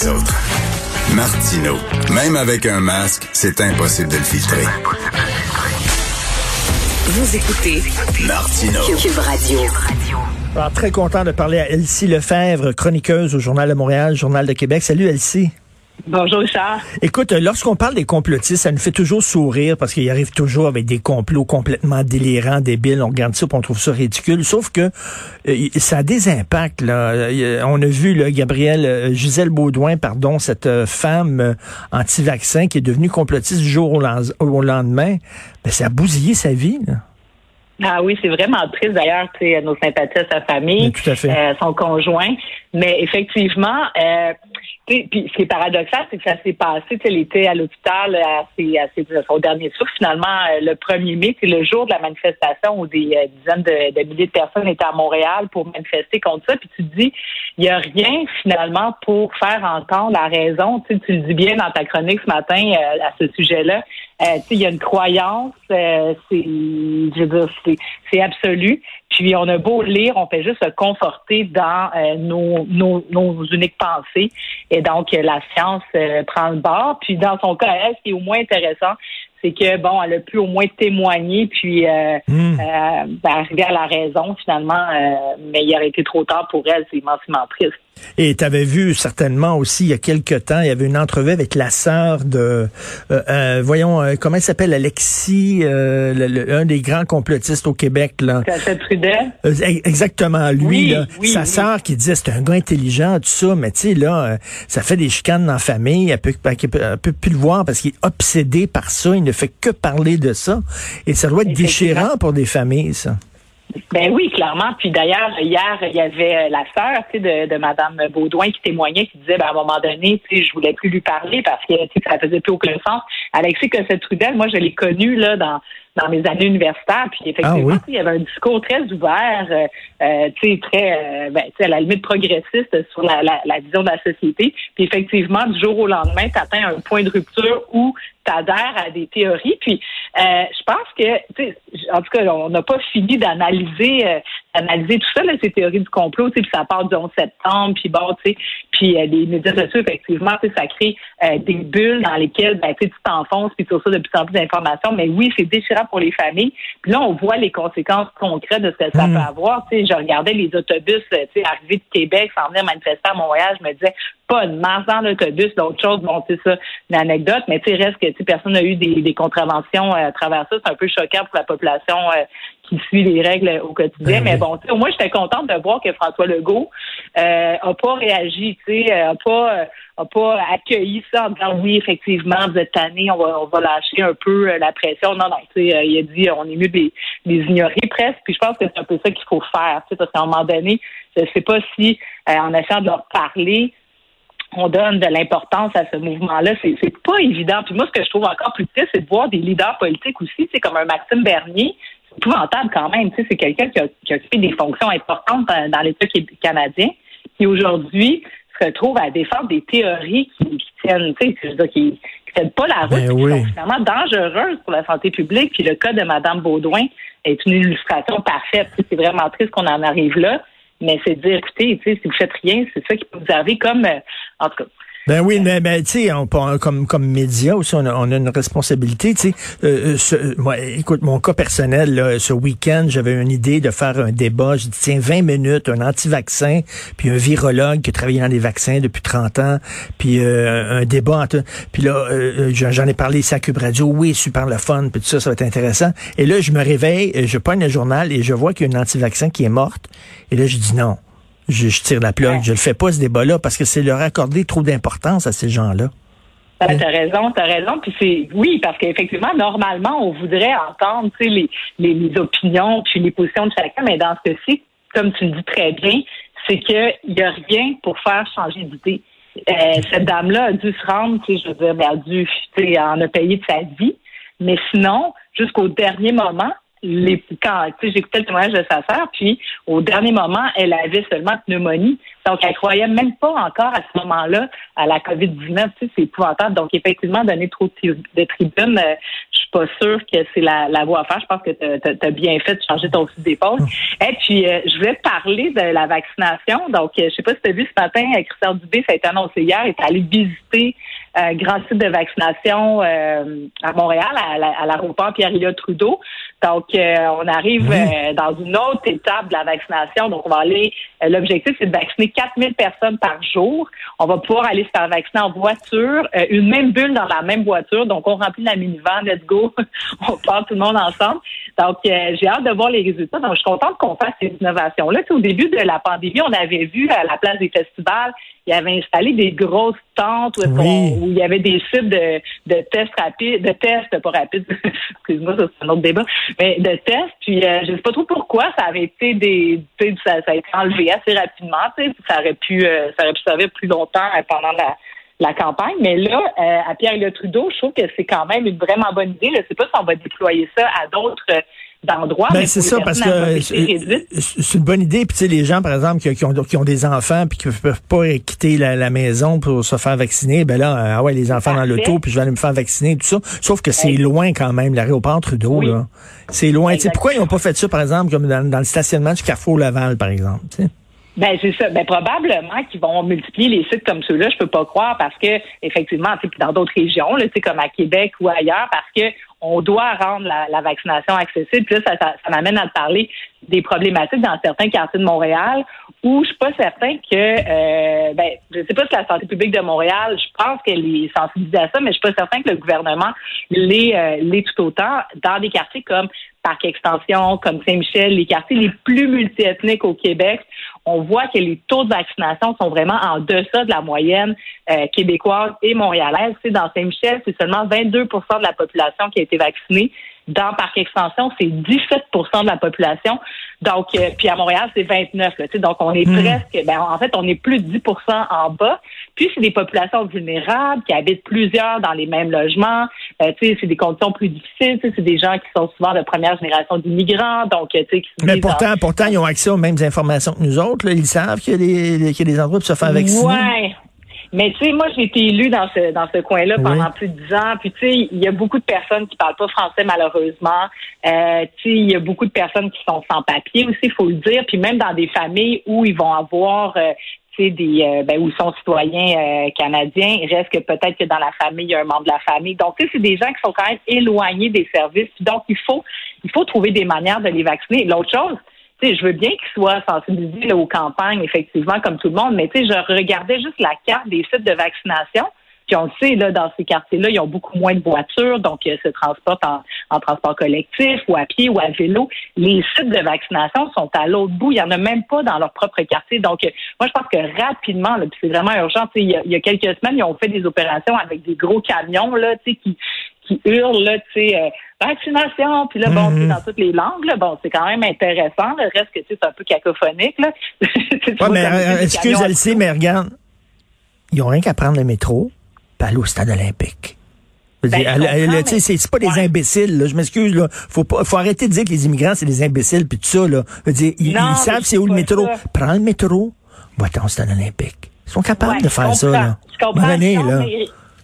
les autres. Martino, même avec un masque, c'est impossible de le filtrer. Vous écoutez Martino. Cube Radio. Alors, très content de parler à Elsie Lefebvre, chroniqueuse au Journal de Montréal, Journal de Québec. Salut Elsie. Bonjour Richard. Écoute, lorsqu'on parle des complotistes, ça nous fait toujours sourire parce qu'ils arrivent toujours avec des complots complètement délirants, débiles. On regarde ça et on trouve ça ridicule. Sauf que euh, ça a des impacts. Là. On a vu là, Gabrielle, euh, Gisèle Baudouin, pardon, cette euh, femme anti-vaccin qui est devenue complotiste du jour au, lendemain. Ben, ça a bousillé sa vie. Là. Ah oui, c'est vraiment triste d'ailleurs, tu sais, nos sympathies à sa famille, son conjoint. Mais effectivement, euh, puis ce qui est paradoxal, c'est que ça s'est passé, sais, l'été à l'hôpital, à, à, son dernier souffle, finalement, euh, le 1er mai, c'est le jour de la manifestation où des euh, dizaines de, milliers de personnes étaient à Montréal pour manifester contre ça. Puis tu te dis, il n'y a rien finalement pour faire entendre la raison. Tu, le dis bien dans ta chronique ce matin euh, à ce sujet-là. Euh, il y a une croyance, c'est, je veux dire, c'est, absolu. Puis on a beau lire, on fait juste se conforter dans euh, nos, nos, nos, uniques pensées. Et donc, la science euh, prend le bord. Puis dans son cas, elle, ce qui est au moins intéressant, c'est que bon, elle a pu au moins témoigner puis euh, hmm. euh ben, arriver à la raison finalement, euh, mais il aurait été trop tard pour elle, c'est immensément triste. Et tu avais vu certainement aussi il y a quelque temps, il y avait une entrevue avec la sœur de, euh, voyons, comment elle s'appelle, Alexis, un des grands complotistes au Québec là. Trudel. exactement, lui, là, sa sœur qui disait c'est un gars intelligent tout ça, mais tu sais là, ça fait des chicanes dans la famille, elle peut, elle peut, plus le voir parce qu'il est obsédé par ça, ne fait que parler de ça. Et ça doit être déchirant pour des familles, ça. Ben oui, clairement. Puis d'ailleurs, hier, il y avait euh, la sœur de, de Mme Baudouin qui témoignait, qui disait ben, à un moment donné, je voulais plus lui parler parce que ça faisait plus aucun sens. Alexis Cossette-Trudel, moi, je l'ai connu là dans dans mes années universitaires. Puis effectivement, ah il y avait un discours très ouvert, euh, euh tu sais, très, euh, ben, à la limite progressiste sur la, la, la, vision de la société. Puis effectivement, du jour au lendemain, tu atteins un point de rupture où tu adhères à des théories. Puis euh, je pense que, en tout cas, on n'a pas fini d'analyser analyser tout ça, là, ces théories du complot, puis ça part du 11 septembre, puis bon, tu sais, puis les médias sociaux, effectivement, ça crée des bulles dans lesquelles ben, tu t'enfonces, puis tout ça de plus en plus d'informations. Mais oui, c'est déchirant pour les familles. Puis là, on voit les conséquences concrètes de ce que ça hmm. peut avoir. Tu sais, je regardais les autobus, tu sais, arriver de Québec, s'en venir manifester à Montréal, je me disais, pas de masse dans l'autobus, d'autres choses, bon, c'est ça, une anecdote, mais tu sais, reste que, personne n'a eu des, contraventions euh, à travers ça. C'est un peu choquant pour la population euh, qui suit les règles au quotidien. Ben mais bon, au moins, j'étais contente de voir que François Legault euh, a pas réagi, tu sais, a pas a pas accueilli ça en disant oui, effectivement, vous êtes tanné, on va, on va lâcher un peu la pression. Non, non, tu sais, il a dit on est mieux de les, ignorer presque. Puis je pense que c'est un peu ça qu'il faut faire, tu sais, parce qu'à un moment donné, je sais pas si en essayant de leur parler, on donne de l'importance à ce mouvement-là. C'est, c'est pas évident. Puis moi, ce que je trouve encore plus triste, c'est de voir des leaders politiques aussi, c'est comme un Maxime Bernier. C'est épouvantable quand même. C'est quelqu'un qui a, qui a occupé des fonctions importantes dans, l'État canadien, qui aujourd'hui se retrouve à défendre des théories qui, tiennent, tu sais, qui, qui tiennent pas la route, ben qui sont finalement dangereuses pour la santé publique. Puis le cas de Mme Baudouin est une illustration parfaite. C'est vraiment triste qu'on en arrive là. Mais c'est dire, écoutez, si vous faites rien, c'est ça qui peut vous arriver comme, euh, en tout cas, ben oui, mais, mais tu sais, comme comme média aussi, on a, on a une responsabilité. Tu sais, euh, euh moi, écoute, mon cas personnel, là, ce week-end, j'avais une idée de faire un débat. Je dis tiens, 20 minutes, un anti-vaccin, puis un virologue qui a travaillé dans les vaccins depuis 30 ans, puis euh, un débat. Puis là, euh, j'en ai parlé ici à Cube Radio. Oui, super le fun, puis tout ça, ça va être intéressant. Et là, je me réveille, je prends le journal et je vois qu'il y a une anti-vaccin qui est morte. Et là, je dis non je, tire la plug. Je le fais pas ce débat-là parce que c'est leur accorder trop d'importance à ces gens-là. Ben, t'as raison, t'as raison. Puis c'est oui, parce qu'effectivement, normalement, on voudrait entendre les, les, les, opinions puis les positions de chacun, mais dans ce cas-ci, comme tu le dis très bien, c'est qu'il n'y a rien pour faire changer d'idée. Euh, cette dame-là a dû se rendre, je veux dire, elle a dû, en a payé de sa vie, mais sinon, jusqu'au dernier moment, les quand j'écoutais le témoignage de sa sœur, puis au dernier moment, elle avait seulement pneumonie. Donc, elle croyait même pas encore à ce moment-là à la COVID-19. Tu sais, c'est épouvantable. Donc, effectivement, donner trop de tribunes, euh, je suis pas sûre que c'est la, la voie à faire. Je pense que tu as, bien fait de changer ton fusil d'épaule. Et puis, euh, je voulais parler de la vaccination. Donc, euh, je sais pas si tu as vu ce matin, Christian Dubé, ça a été annoncé hier, est allé visiter un grand site de vaccination à Montréal, à, l'aéroport Pierre-Éliott Trudeau. Donc, on arrive dans une autre étape de la vaccination. Donc, on va aller, l'objectif, c'est de vacciner 4000 personnes par jour. On va pouvoir aller se faire vacciner en voiture, euh, une même bulle dans la même voiture. Donc, on remplit la minivan, let's go. on part tout le monde ensemble. Donc, euh, j'ai hâte de voir les résultats. Donc, je suis contente qu'on fasse ces innovations-là. au début de la pandémie, on avait vu à la place des festivals, il y avait installé des grosses tentes où, il y avait des sites de, de tests rapides, de tests, pas rapides, excuse-moi, ça c'est un autre débat, mais de tests. Puis euh, je sais pas trop pourquoi ça avait été des, ça, ça a été enlevé assez rapidement. Ça aurait pu, euh, ça aurait pu servir plus longtemps euh, pendant la campagne. Mais là, à Pierre-Le Trudeau, je trouve que c'est quand même une vraiment bonne idée. Je ne sais pas si on va déployer ça à d'autres d'endroits. Ben, c'est ça, parce que c'est une bonne idée. Puis, tu sais, les gens, par exemple, qui, ont, qui ont des enfants puis qui ne peuvent pas quitter la, maison pour se faire vacciner, ben là, ah ouais, les enfants dans l'auto, puis je vais aller me faire vacciner, tout ça. Sauf que c'est loin quand même, l'aéroport Trudeau, là. C'est loin. Tu sais, pourquoi ils n'ont pas fait ça, par exemple, comme dans, le stationnement du Carrefour Laval, par exemple, tu sais? Ben c'est ça. Ben probablement qu'ils vont multiplier les sites comme ceux-là. Je peux pas croire parce que effectivement, dans d'autres régions, là, comme à Québec ou ailleurs, parce que on doit rendre la, vaccination accessible. Puis là, ça, ça, m'amène à parler des problématiques dans certains quartiers de Montréal où je suis pas certain que, euh, ben, je sais pas si la santé publique de Montréal, je pense qu'elle est sensibilisée à ça, mais je suis pas certain que le gouvernement l'est, euh, tout autant dans des quartiers comme Parc Extension, comme Saint-Michel, les quartiers les plus multiethniques au Québec on voit que les taux de vaccination sont vraiment en deçà de la moyenne euh, québécoise et montréalaise. C'est dans Saint-Michel, c'est seulement 22% de la population qui a été vaccinée. Dans Parc Extension, c'est 17% de la population. Donc, euh, puis à Montréal, c'est 29. Là, donc, on est hmm. presque, ben, en fait, on est plus de 10 en bas. Puis, c'est des populations vulnérables qui habitent plusieurs dans les mêmes logements. Euh, c'est des conditions plus difficiles. C'est des gens qui sont souvent de première génération d'immigrants. Donc, tu sais, Mais pourtant, pourtant, ils ont accès aux mêmes informations que nous autres. Là. Ils savent qu'il y, a des, qu'il y a des endroits pour se faire vacciner. Ouais. Mais tu sais, moi, j'ai été élue dans ce dans ce coin-là pendant plus de dix ans. Puis tu sais, il y a beaucoup de personnes qui parlent pas français malheureusement. Euh, tu sais, il y a beaucoup de personnes qui sont sans papier aussi, il faut le dire. Puis même dans des familles où ils vont avoir euh, des euh, ben, où ils sont citoyens euh, canadiens, il reste que peut-être que dans la famille, il y a un membre de la famille. Donc, tu sais, c'est des gens qui sont quand même éloignés des services. Donc, il faut il faut trouver des manières de les vacciner. L'autre chose, je veux bien qu'ils soient sensibilisés aux campagnes, effectivement, comme tout le monde, mais tu sais, je regardais juste la carte des sites de vaccination. Puis on le sait, là, dans ces quartiers-là, ils ont beaucoup moins de voitures, donc ils se transportent en, transport collectif ou à pied ou à vélo. Les sites de vaccination sont à l'autre bout. Il n'y en a même pas dans leur propre quartier. Donc, moi, je pense que rapidement, c'est vraiment urgent. Il y, a, il y a quelques semaines, ils ont fait des opérations avec des gros camions là, qui, qui hurlent, là, tu sais, euh, vaccination, puis là, bon, mm dans toutes les langues, là, bon, c'est quand même intéressant. Le reste que, tu sais, c'est un peu cacophonique, là. ouais, mais euh, excuse, Elsie, mais regarde, ils ont rien qu'à prendre le métro, puis aller au stade olympique. Ben, c'est pas des imbéciles, là. je m'excuse. Là. Faut, pas, faut arrêter de dire que les immigrants, c'est des imbéciles, puis tout ça. Là. dire, ils, savent c'est où le métro. Prends le métro, va-t'en au stade olympique. Ils sont capables de faire ça. Là. Je comprends. là.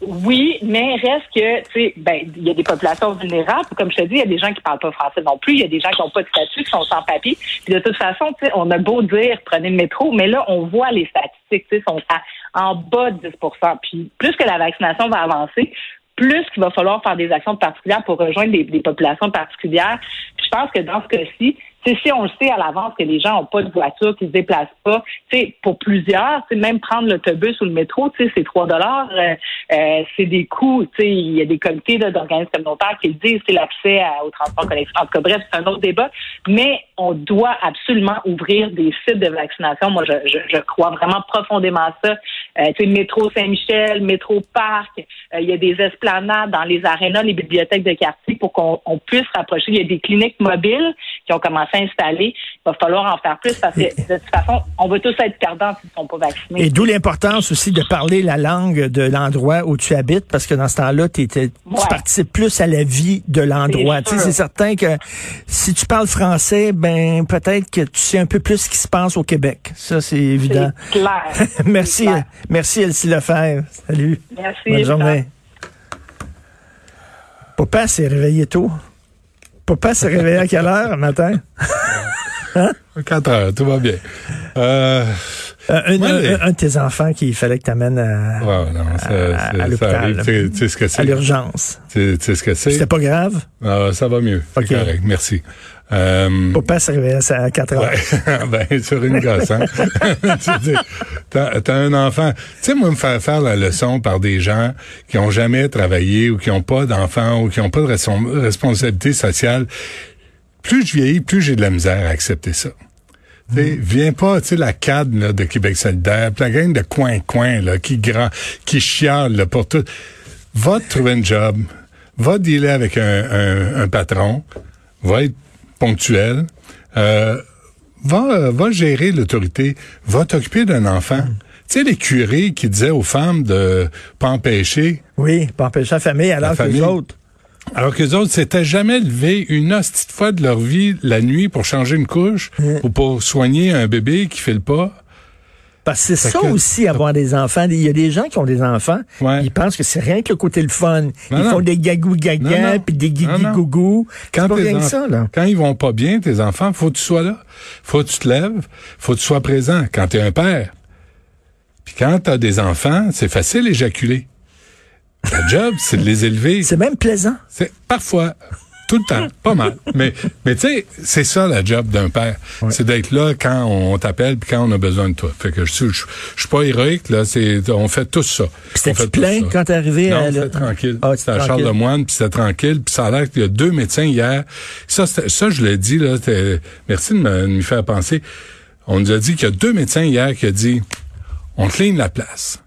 Oui, mais reste que, tu sais, ben, il y a des populations vulnérables. Comme je te dis, il y a des gens qui parlent pas français non plus. Il y a des gens qui n'ont pas de statut, qui sont sans papier. Puis de toute façon, tu sais, on a beau dire prenez le métro, mais là, on voit les statistiques, tu sais, sont en bas de 10% Puis plus que la vaccination va avancer, plus qu'il va falloir faire des actions particulières pour rejoindre des, des populations particulières. Puis je pense que dans ce cas-ci, si on le sait à l'avance que les gens n'ont pas de voiture, qu'ils se déplacent pas, pour plusieurs, même prendre l'autobus ou le métro, c'est 3 dollars, euh, euh, c'est des coûts. Il y a des comités d'organismes communautaires qui le disent, c'est l'accès au transport collectif. En tout cas, bref, c'est un autre débat. Mais on doit absolument ouvrir des sites de vaccination. Moi, je, je, crois vraiment profondément à ça. Euh, métro Saint-Michel, métro Parc, euh, il y a des esplanades dans les arénas, les bibliothèques de quartier pour qu'on puisse rapprocher. Il y a des cliniques mobiles qui ont commencé s'installer. Il va falloir en faire plus parce que de toute façon, on va tous être perdants s'ils ne sont pas vaccinés. Et d'où l'importance aussi de parler la langue de l'endroit où tu habites, parce que dans ce temps-là, tu participes plus à la vie de l'endroit. C'est certain que si tu parles français, ben peut-être que tu sais un peu plus ce qui se passe au Québec. Ça, c'est évident. Clair. merci, merci Elsie Lefebvre. Salut. Merci. Bonne journée. Papa s'est réveillé tôt. Papa s'est réveillé à quelle heure matin? hein? 4 heures, tout va bien. Euh, euh, un, un, de tes enfants qu'il fallait que tu amènes à, ouais, non, ça, à, l'hôpital. Tu sais ce que c'est. À l'urgence. Tu sais ce que c'est. C'était pas grave? Ah, ça va mieux. C'est correct. Merci. Euh, Papa se réveillait à 4 heures. Ouais. ben, sur une gosse, hein? t'as, as un enfant. Tu sais, moi, me faire faire la leçon par des gens qui ont jamais travaillé ou qui ont pas d'enfants ou qui ont pas de responsabilité sociale. Plus je vieillis, plus j'ai de la misère à accepter ça. Viens pas, tu sais, la cadre là, de Québec solidaire, la gang de coin-coin là, qui grand, qui chiale là, pour tout. Va te trouver un job, va dealer avec un, un, un patron, va être ponctuel, euh, va, va gérer l'autorité, va t'occuper d'un enfant. Mm. Tu sais, les curés qui disaient aux femmes de pas empêcher. Oui, pas empêcher la famille alors que les autres. Alors que les autres s'étaient jamais levés une hostie fois de leur vie la nuit pour changer une couche mm. ou pour soigner un bébé qui fait le pas. Parce que c'est ça aussi, avoir des enfants. Il y a des gens qui ont des enfants, ils pensent que c'est rien que le côté le fun. ils font des gagou gaga puis des guigui gougou. C'est pas rien que ça, là. Quand ils vont pas bien, tes enfants, faut que tu sois là. Faut que tu te lèves. Faut que tu sois présent quand tu es un père. Puis quand tu as des enfants, c'est facile d'éjaculer. La job, c'est de les élever. C'est même plaisant. C'est parfois tout le temps, pas mal. Mais, mais tu sais, c'est ça la job d'un père. C'est d'être là quand on t'appelle puis quand on a besoin de toi. Fait que je, je, je, suis pas héroïque, là. C'est, on fait tout ça. C'était plein quand t'es arrivé non, à... c'était tranquille. Ah, c'était à Charles Lemoine, puis c'était tranquille. Puis ça a l'air qu'il y a deux médecins hier. Ça, ça je l'ai dit, là. Merci de me, faire penser. On nous a dit qu'il y a deux médecins hier qui ont dit, on clean la place.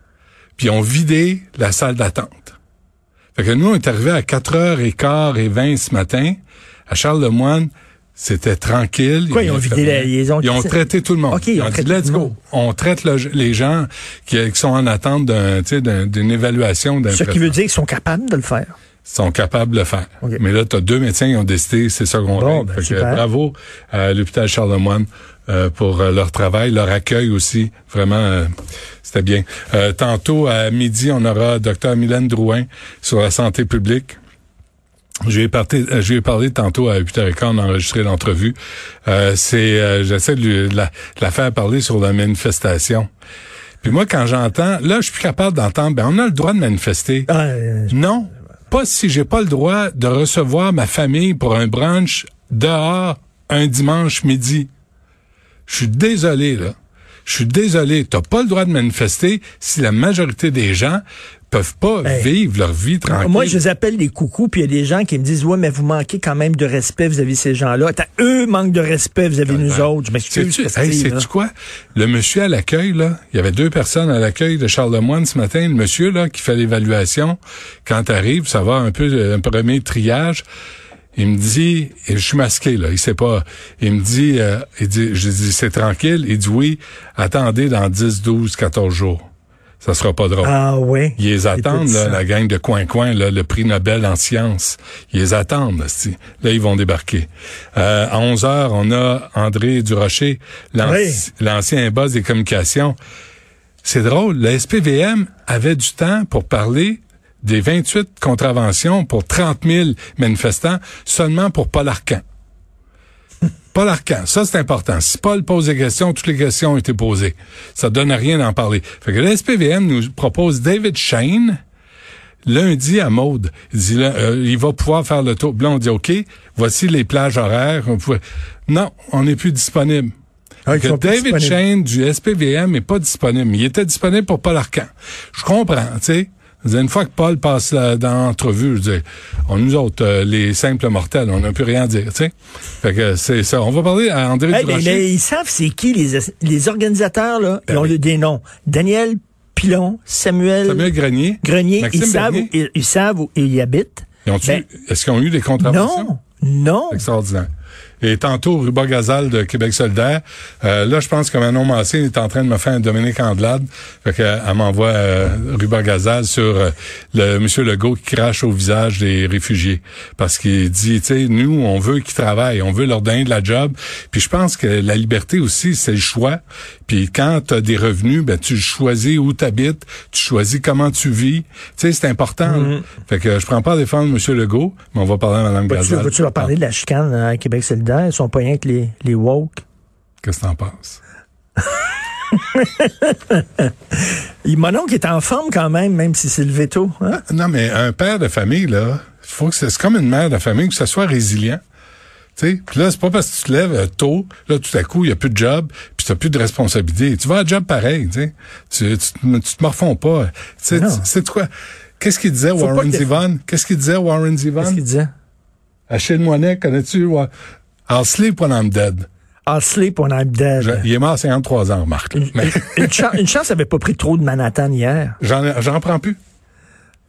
Puis on vidé la salle d'attente. Fait que nous, on est arrivé à 4h15 et 20 ce matin. À Charles-Lemoine, c'était tranquille. Quoi, ils, ont vidé la liaison? Ils ont traité tout le monde. ils ont, dit, let's go. On traite les gens qui, sont en attente d'une évaluation. Ce qui veut dire qu'ils sont capables de le faire sont capables de le faire. Mais là, tu as deux médecins qui ont décidé, c'est ça qu'on bon, ben, Bravo à l'hôpital Charlemagne euh, pour euh, leur travail, leur accueil aussi. Vraiment, euh, c'était bien. tantôt, à midi, on aura Dr Mylène Drouin sur la santé publique. Je vais parler, je vais parler tantôt à 8h15, on a enregistré l'entrevue. c'est, j'essaie de, la, faire parler sur la manifestation. Puis moi, quand j'entends, là, je suis plus capable d'entendre, ben, on a le droit de manifester. Ah, non, pas si j'ai pas le droit de recevoir ma famille pour un brunch dehors un dimanche midi. Je suis désolé, là. Je suis désolé. T'as pas le droit de manifester si la majorité des gens peuvent pas vivre leur vie tranquille. Moi, je les appelle les coucous, puis il y a des gens qui me disent, ouais, mais vous manquez quand même de respect vis-à-vis ces gens-là. eux manquent de respect vis-à-vis nous autres. Je m'excuse. Sais-tu quoi? Le monsieur à l'accueil, là, il y avait deux personnes à l'accueil de Charles Lemoine ce matin. Le monsieur, là, qui fait l'évaluation, quand t'arrives, ça va un peu, un premier triage. Il me dit, et je suis masqué là, il sait pas. Il me dit, euh, il dit, je dis c'est tranquille. Il dit oui, attendez dans 10, 12, 14 jours. Ça sera pas drôle. Ah oui? Ils les attendent, là, la gang de coin-coin, le prix Nobel en sciences. Ils les attendent. Là, là ils vont débarquer. Euh, à 11 heures, on a André Durocher, l'ancien boss des communications. C'est drôle, le SPVM avait du temps pour parler des 28 contraventions pour 30 000 manifestants seulement pour Paul Arcan. Paul Arcan, ça c'est important. Si Paul pose des questions, toutes les questions ont été posées. Ça donne rien d'en parler. Fait que le SPVM nous propose David Shane lundi à Maude. Il dit euh, il va pouvoir faire le tour. Là, on dit OK, voici les plages horaires. Non, on n'est plus disponible. Ah, que David Shane du SPVM est pas disponible. Il était disponible pour Paul Arcan. Je comprends, tu sais. Une fois que Paul passe dans l'entrevue, je dis, on nous autres, euh, les simples mortels, on n'a plus rien à dire, tu sais. Fait que c'est ça. On va parler à André hey, mais, ils savent c'est qui les, les organisateurs, là. ils ben ont des noms. Daniel Pilon, Samuel... Samuel Grenier. Grenier. ils, Savent où, ils, savent où ils habitent. Ben, est-ce qu'ils ont eu des contraventions? Non, non. Extraordinaire. Et tantôt, Ruba Gazal de Québec solidaire. Euh, là, je pense que Manon Massé est en train de me faire un Dominique Andelade. Fait qu'elle elle m'envoie euh, Ruba Gazal sur euh, le Monsieur Legault qui crache au visage des réfugiés. Parce qu'il dit, tu sais, nous, on veut qu'ils travaillent, on veut leur donner de la job. Puis je pense que la liberté aussi, c'est le choix. Puis quand tu as des revenus, ben tu choisis où tu habites, tu choisis comment tu vis. Tu sais, c'est important. Mm-hmm. Fait que je prends pas à défendre M. Legault, mais on va parler à Mme Gazal. Vas-tu leur parler de la chicane à Québec solidaire? Ils sont pas rien que les, les woke. Qu'est-ce que t'en penses? Mon oncle est en forme quand même, même si c'est le veto. Hein? Non, mais un père de famille, là, faut que c'est comme une mère de famille, que ça soit résilient. Puis là, c'est pas parce que tu te lèves euh, tôt, là, tout à coup, il n'y a plus de job, puis tu n'as plus de responsabilité. Tu vas à job pareil, tu, tu, tu te morfonds pas. C'est quoi? Qu'est-ce qu'il disait Warren Zevon? Qu'est-ce qu'il disait Warren Zevon? Qu'est-ce qu'il disait? Achille Moinet, connais-tu? I'll sleep when I'm dead. I'll sleep when I'm dead. il est mort à 53 ans, Marc. Une, une, une, chance, une chance, avait pas pris trop de Manhattan hier. J'en prends plus.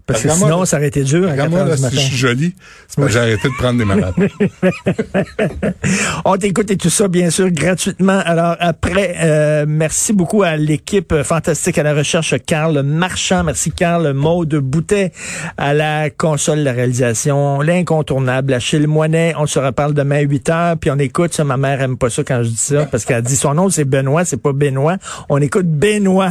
Parce que sinon, ça aurait été dur. Regarde-moi, là, si je suis joli, c'est j'ai arrêté de prendre des malades. On t'écoute et tout ça, bien sûr, gratuitement. Alors, après, euh, merci beaucoup à l'équipe fantastique à la recherche, Carl Marchand. Merci, Carl Maude Boutet à la console de réalisation. L'incontournable, Achille Moinet. On se reparle demain à 8 heures. Puis on écoute ça. Ma mère aime pas ça quand je dis ça parce qu'elle dit son nom, c'est Benoît, c'est pas Benoît. On écoute Benoît.